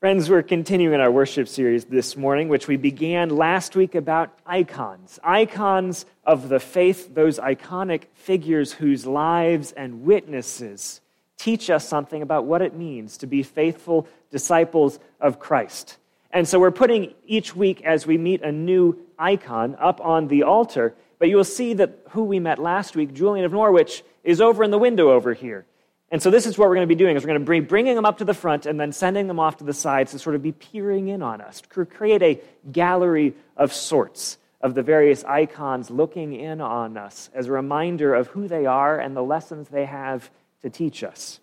Friends, we're continuing our worship series this morning, which we began last week about icons. Icons of the faith, those iconic figures whose lives and witnesses teach us something about what it means to be faithful disciples of Christ. And so we're putting each week as we meet a new icon up on the altar, but you will see that who we met last week, Julian of Norwich, is over in the window over here. And so this is what we're going to be doing is we're going to be bringing them up to the front and then sending them off to the sides to sort of be peering in on us, to create a gallery of sorts of the various icons looking in on us as a reminder of who they are and the lessons they have to teach us.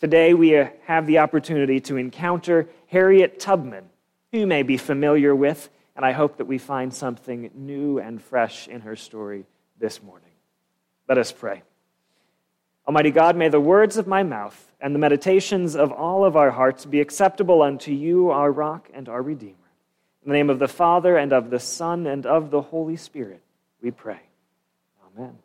Today we uh, have the opportunity to encounter Harriet Tubman, who you may be familiar with, and I hope that we find something new and fresh in her story this morning. Let us pray. Almighty God, may the words of my mouth and the meditations of all of our hearts be acceptable unto you, our rock and our Redeemer. In the name of the Father, and of the Son, and of the Holy Spirit, we pray. Amen.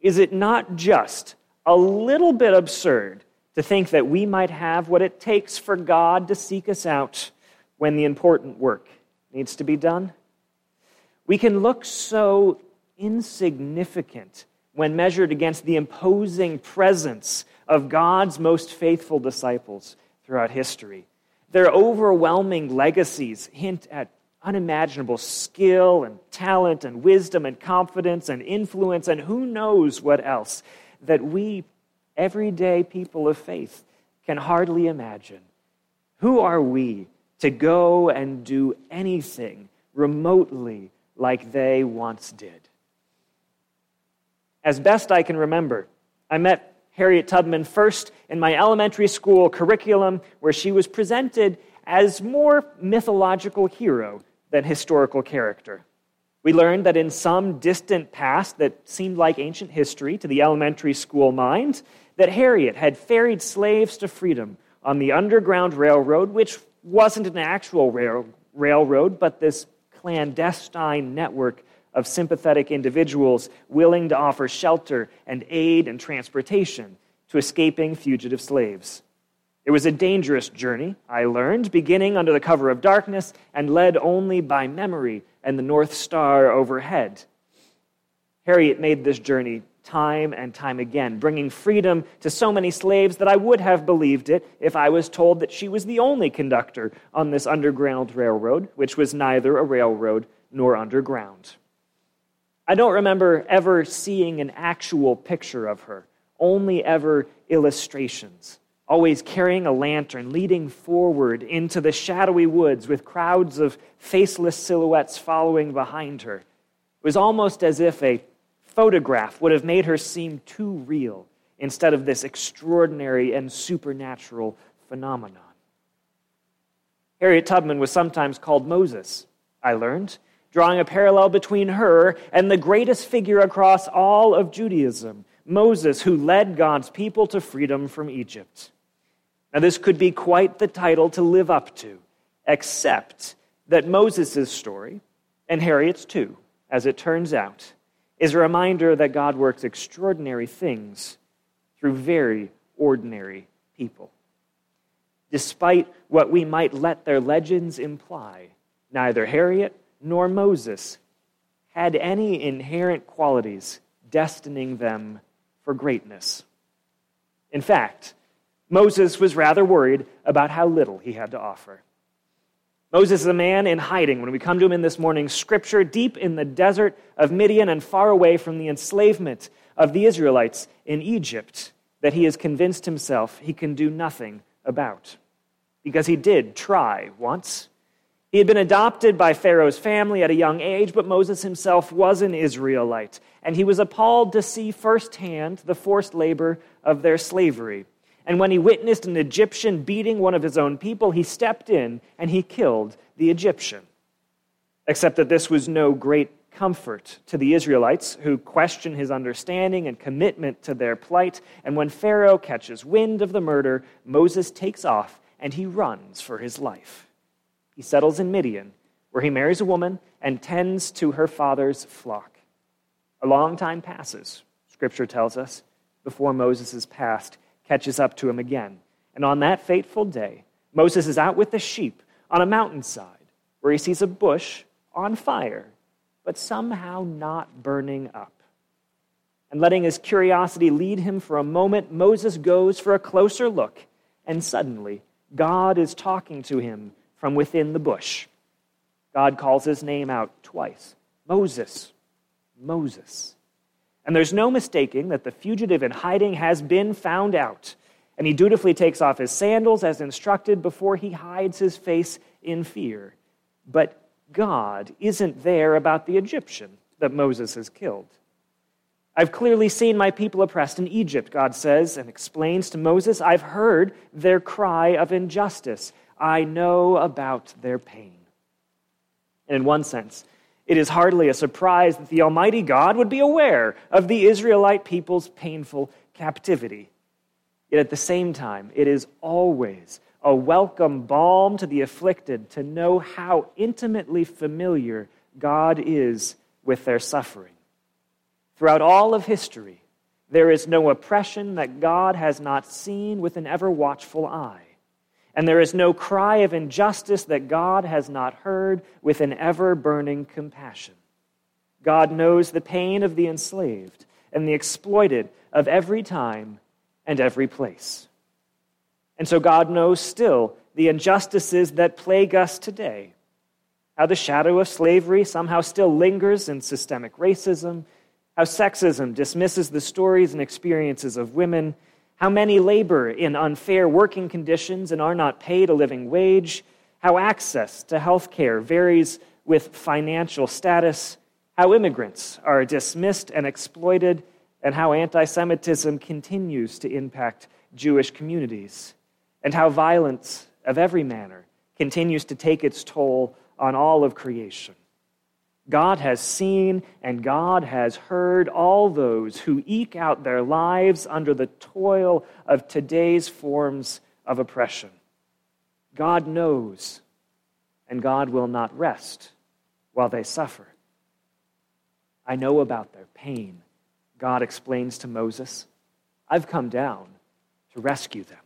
Is it not just a little bit absurd to think that we might have what it takes for God to seek us out when the important work needs to be done? We can look so insignificant when measured against the imposing presence of God's most faithful disciples throughout history. Their overwhelming legacies hint at unimaginable skill and talent and wisdom and confidence and influence and who knows what else that we, everyday people of faith, can hardly imagine. Who are we to go and do anything remotely like they once did? As best I can remember, I met Harriet Tubman first in my elementary school curriculum, where she was presented as more mythological hero than historical character. We learned that in some distant past that seemed like ancient history to the elementary school mind, that Harriet had ferried slaves to freedom on the Underground Railroad, which wasn't an actual rail, railroad, but this clandestine network of sympathetic individuals willing to offer shelter and aid and transportation to escaping fugitive slaves. It was a dangerous journey, I learned, beginning under the cover of darkness and led only by memory and the North Star overhead. Harriet made this journey time and time again, bringing freedom to so many slaves that I would have believed it if I was told that she was the only conductor on this underground railroad, which was neither a railroad nor underground. I don't remember ever seeing an actual picture of her, only ever illustrations, always carrying a lantern, leading forward into the shadowy woods with crowds of faceless silhouettes following behind her. It was almost as if a photograph would have made her seem too real instead of this extraordinary and supernatural phenomenon. Harriet Tubman was sometimes called Moses, I learned drawing a parallel between her and the greatest figure across all of Judaism, Moses, who led God's people to freedom from Egypt. Now, this could be quite the title to live up to, except that Moses' story, and Harriet's too, as it turns out, is a reminder that God works extraordinary things through very ordinary people. Despite what we might let their legends imply, neither Harriet nor Moses had any inherent qualities destining them for greatness. In fact, Moses was rather worried about how little he had to offer. Moses is a man in hiding when we come to him in this morning's scripture, deep in the desert of Midian and far away from the enslavement of the Israelites in Egypt, that he has convinced himself he can do nothing about. Because he did try once. He had been adopted by Pharaoh's family at a young age, but Moses himself was an Israelite, and he was appalled to see firsthand the forced labor of their slavery. And when he witnessed an Egyptian beating one of his own people, he stepped in and he killed the Egyptian. Except that this was no great comfort to the Israelites, who question his understanding and commitment to their plight. And when Pharaoh catches wind of the murder, Moses takes off and he runs for his life. He settles in Midian, where he marries a woman and tends to her father's flock. A long time passes, Scripture tells us, before Moses' past catches up to him again. And on that fateful day, Moses is out with the sheep on a mountainside where he sees a bush on fire, but somehow not burning up. And letting his curiosity lead him for a moment, Moses goes for a closer look, and suddenly God is talking to him from within the bush. God calls his name out twice Moses, Moses. And there's no mistaking that the fugitive in hiding has been found out. And he dutifully takes off his sandals as instructed before he hides his face in fear. But God isn't there about the Egyptian that Moses has killed. I've clearly seen my people oppressed in Egypt, God says, and explains to Moses, I've heard their cry of injustice. I know about their pain. And in one sense, it is hardly a surprise that the Almighty God would be aware of the Israelite people's painful captivity. Yet at the same time, it is always a welcome balm to the afflicted to know how intimately familiar God is with their suffering. Throughout all of history, there is no oppression that God has not seen with an ever watchful eye. And there is no cry of injustice that God has not heard with an ever burning compassion. God knows the pain of the enslaved and the exploited of every time and every place. And so God knows still the injustices that plague us today. How the shadow of slavery somehow still lingers in systemic racism, how sexism dismisses the stories and experiences of women how many labor in unfair working conditions and are not paid a living wage, how access to health care varies with financial status, how immigrants are dismissed and exploited, and how anti Semitism continues to impact Jewish communities, and how violence of every manner continues to take its toll on all of creation. God has seen and God has heard all those who eke out their lives under the toil of today's forms of oppression. God knows, and God will not rest while they suffer. I know about their pain, God explains to Moses. I've come down to rescue them.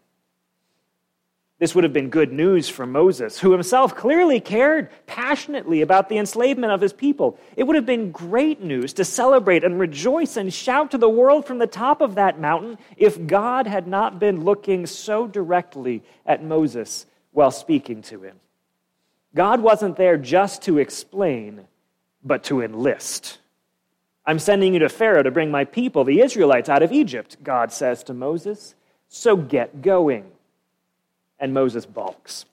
This would have been good news for Moses, who himself clearly cared passionately about the enslavement of his people. It would have been great news to celebrate and rejoice and shout to the world from the top of that mountain if God had not been looking so directly at Moses while speaking to him. God wasn't there just to explain, but to enlist. I'm sending you to Pharaoh to bring my people, the Israelites, out of Egypt, God says to Moses. So get going and Moses balks.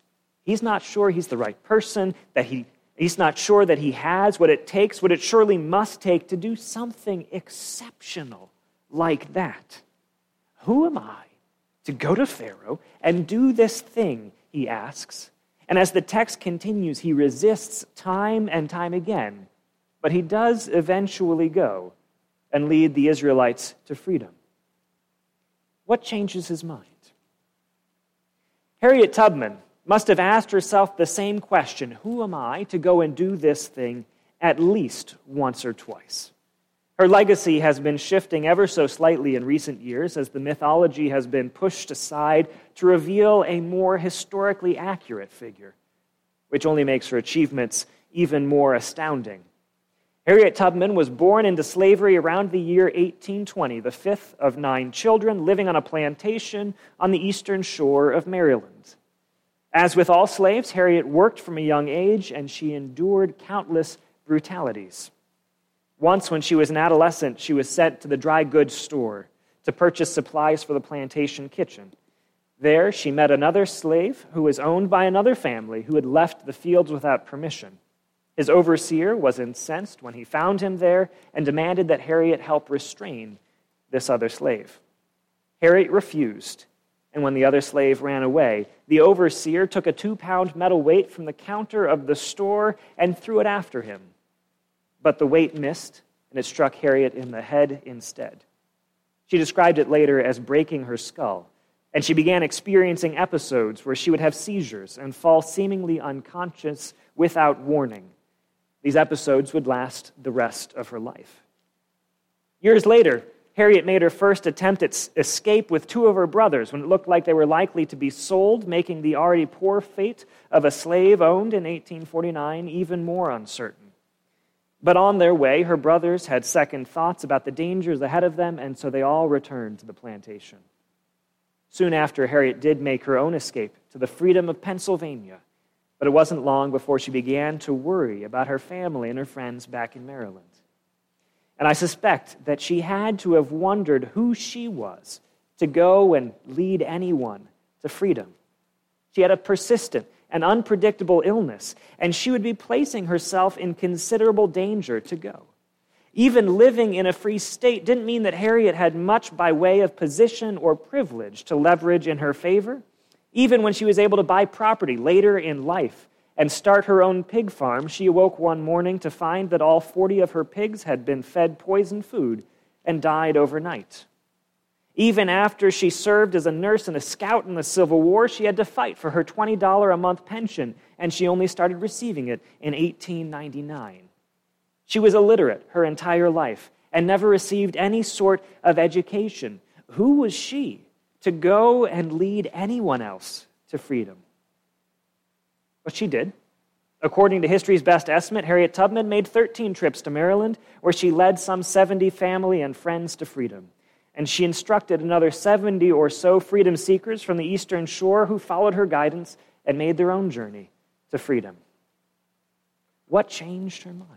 He's not sure he's the right person, that he, he's not sure that he has what it takes, what it surely must take to do something exceptional like that. Who am I to go to Pharaoh and do this thing, he asks. And as the text continues, he resists time and time again, but he does eventually go and lead the Israelites to freedom. What changes his mind? Harriet Tubman must have asked herself the same question Who am I to go and do this thing at least once or twice? Her legacy has been shifting ever so slightly in recent years as the mythology has been pushed aside to reveal a more historically accurate figure, which only makes her achievements even more astounding. Harriet Tubman was born into slavery around the year 1820, the fifth of nine children living on a plantation on the eastern shore of Maryland. As with all slaves, Harriet worked from a young age and she endured countless brutalities. Once, when she was an adolescent, she was sent to the dry goods store to purchase supplies for the plantation kitchen. There, she met another slave who was owned by another family who had left the fields without permission. His overseer was incensed when he found him there and demanded that Harriet help restrain this other slave. Harriet refused, and when the other slave ran away, the overseer took a two pound metal weight from the counter of the store and threw it after him. But the weight missed, and it struck Harriet in the head instead. She described it later as breaking her skull, and she began experiencing episodes where she would have seizures and fall seemingly unconscious without warning. These episodes would last the rest of her life. Years later, Harriet made her first attempt at escape with two of her brothers when it looked like they were likely to be sold, making the already poor fate of a slave owned in 1849 even more uncertain. But on their way, her brothers had second thoughts about the dangers ahead of them, and so they all returned to the plantation. Soon after, Harriet did make her own escape to the freedom of Pennsylvania, but it wasn't long before she began to worry about her family and her friends back in Maryland. And I suspect that she had to have wondered who she was to go and lead anyone to freedom. She had a persistent and unpredictable illness, and she would be placing herself in considerable danger to go. Even living in a free state didn't mean that Harriet had much by way of position or privilege to leverage in her favor. Even when she was able to buy property later in life, and start her own pig farm, she awoke one morning to find that all 40 of her pigs had been fed poisoned food and died overnight. Even after she served as a nurse and a scout in the Civil War, she had to fight for her $20 a month pension, and she only started receiving it in 1899. She was illiterate her entire life and never received any sort of education. Who was she to go and lead anyone else to freedom? But she did. According to history's best estimate, Harriet Tubman made 13 trips to Maryland, where she led some 70 family and friends to freedom. And she instructed another 70 or so freedom seekers from the eastern shore who followed her guidance and made their own journey to freedom. What changed her mind?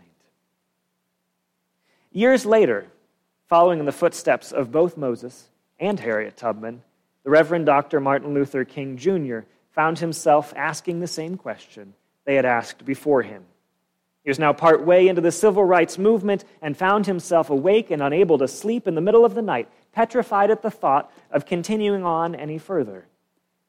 Years later, following in the footsteps of both Moses and Harriet Tubman, the Reverend Dr. Martin Luther King Jr found himself asking the same question they had asked before him. He was now part way into the civil rights movement and found himself awake and unable to sleep in the middle of the night, petrified at the thought of continuing on any further.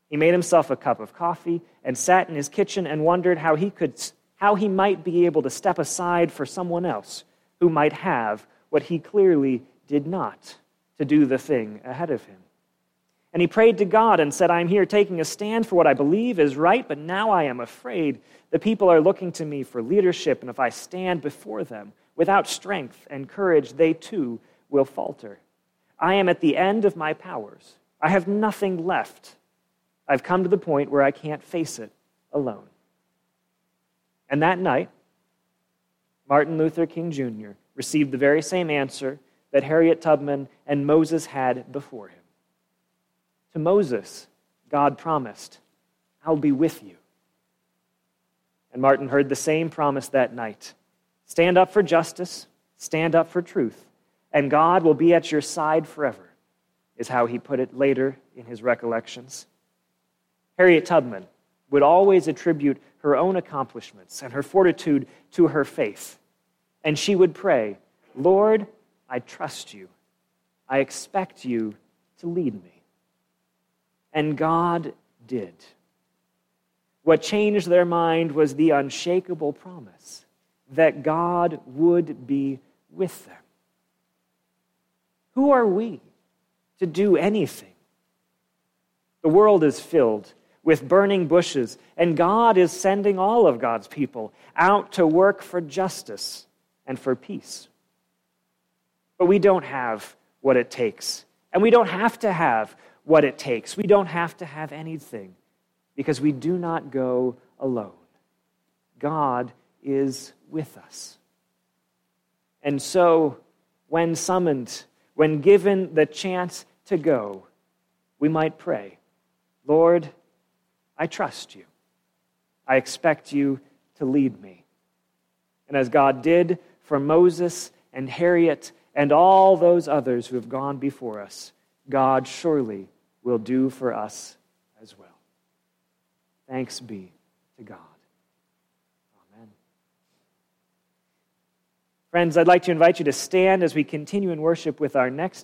He made himself a cup of coffee and sat in his kitchen and wondered how he could how he might be able to step aside for someone else who might have what he clearly did not to do the thing ahead of him. And he prayed to God and said, I am here taking a stand for what I believe is right, but now I am afraid. The people are looking to me for leadership, and if I stand before them without strength and courage, they too will falter. I am at the end of my powers. I have nothing left. I've come to the point where I can't face it alone. And that night, Martin Luther King Jr. received the very same answer that Harriet Tubman and Moses had before him. To Moses, God promised, I'll be with you. And Martin heard the same promise that night stand up for justice, stand up for truth, and God will be at your side forever, is how he put it later in his recollections. Harriet Tubman would always attribute her own accomplishments and her fortitude to her faith. And she would pray, Lord, I trust you. I expect you to lead me. And God did. What changed their mind was the unshakable promise that God would be with them. Who are we to do anything? The world is filled with burning bushes, and God is sending all of God's people out to work for justice and for peace. But we don't have what it takes, and we don't have to have what it takes. We don't have to have anything because we do not go alone. God is with us. And so, when summoned, when given the chance to go, we might pray, Lord, I trust you. I expect you to lead me. And as God did for Moses and Harriet and all those others who have gone before us, God surely will do for us as well. Thanks be to God. Amen. Friends, I'd like to invite you to stand as we continue in worship with our next